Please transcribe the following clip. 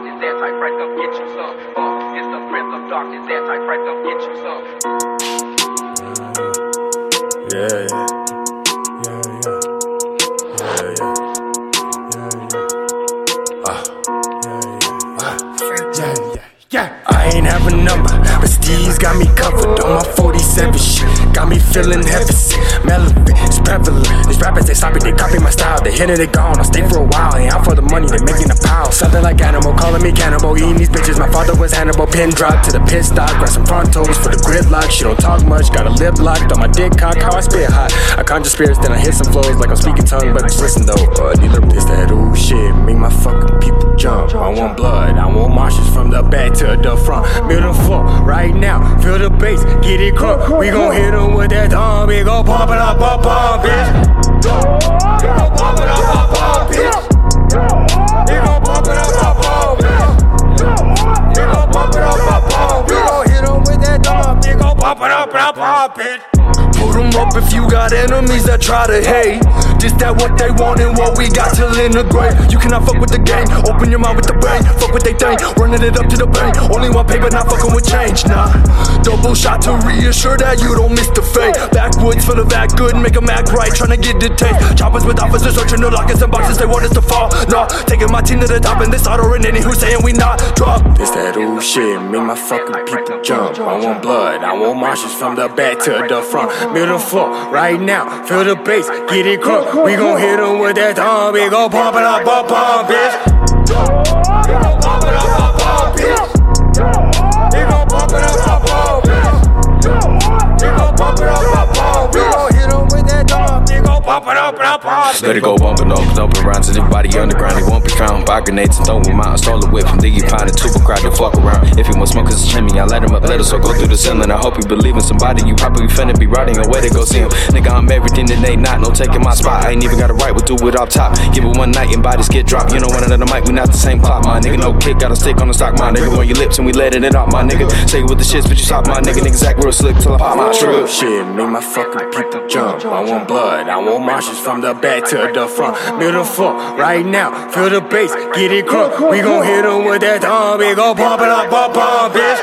darkness, anti-friend, come get you some. Uh, it's the grip of darkness, anti-friend, come get you some. Yeah, yeah. Yeah. I ain't have a number, but Steve's got me covered on my 47 shit. Got me feeling heavy, relevant, it's prevalent. These rappers, they stop it, they copy my style. They hit it, they gone. I'll stay for a while, ain't out for the money, they making a pile. Something like animal, calling me cannibal, eating these bitches. My father was Hannibal, pin drop to the pit stop. Grab some front toes for the gridlock. She don't talk much, got a lip locked on my dick cock. How I spit hot. I conjure spirits, then I hit some flows like I'm speaking tongue. But just listen though, back to the front. Middle floor, right now, feel the bass, get it crunk. We gon' hit 'em with that thumb, we gon' pump it up, pump, pump, bitch. We gon' pump it up, pump, pump, bitch. We gon' pump it up, pump, pump, bitch. We gon' pump it up, pump, pump. We gon' hit with that thumb, we gon' pump it up, pump, pump, bitch. Put 'em up if you got enemies that try to hate. Just that what they want and what we got till in the grave. You cannot fuck with the game. Open your mind with the brain. Fuck what they think. Running it up to the bank. Only one paper, not fucking with change. Nah. Double shot to reassure that you don't miss the fate. Backwoods for the back good, make 'em act right. Trying to get the taste. Choppers with officers searching the lockers and boxes. They want us to fall. Nah. Taking my team to the top and this auto and any who's saying we not drop. This that old shit, make my fucking people jump. I want blood, I want marshes from the back to the front. Middle floor, right now, feel the bass, get it crunk. We gon' hit hit 'em with that thumb, we gon' pump it up, pump, pump, bitch. Up, pump, pump. Let it go bumping up, up around to everybody underground. They won't be trying buy grenades and throw them out. Stole a whip from Diggy Pine and Tuba crowd to fuck around. If you want smoke, it's a chimney. I let him up, let us all go through the ceiling. I hope you believe in somebody. You probably finna be riding away to go see him. Nigga, I'm everything that they not. No taking my spot. I ain't even got a right, we'll do it off top. Give it one night and bodies get dropped. You know, one another mic, we not the same clock. My nigga, no kick, got a stick on the stock. My nigga, on your lips and we letting it out. My nigga, say it with the shits, but you stop. My nigga, niggas act real slick till I pop my True trip. shit, make my fucking people jump. I want blood, I want marshes from the back to the front. Middle floor, right now, feel the bass, get it crunk. We gon' hit 'em with that thumb, we gon' pump it up, pump, pump, bitch.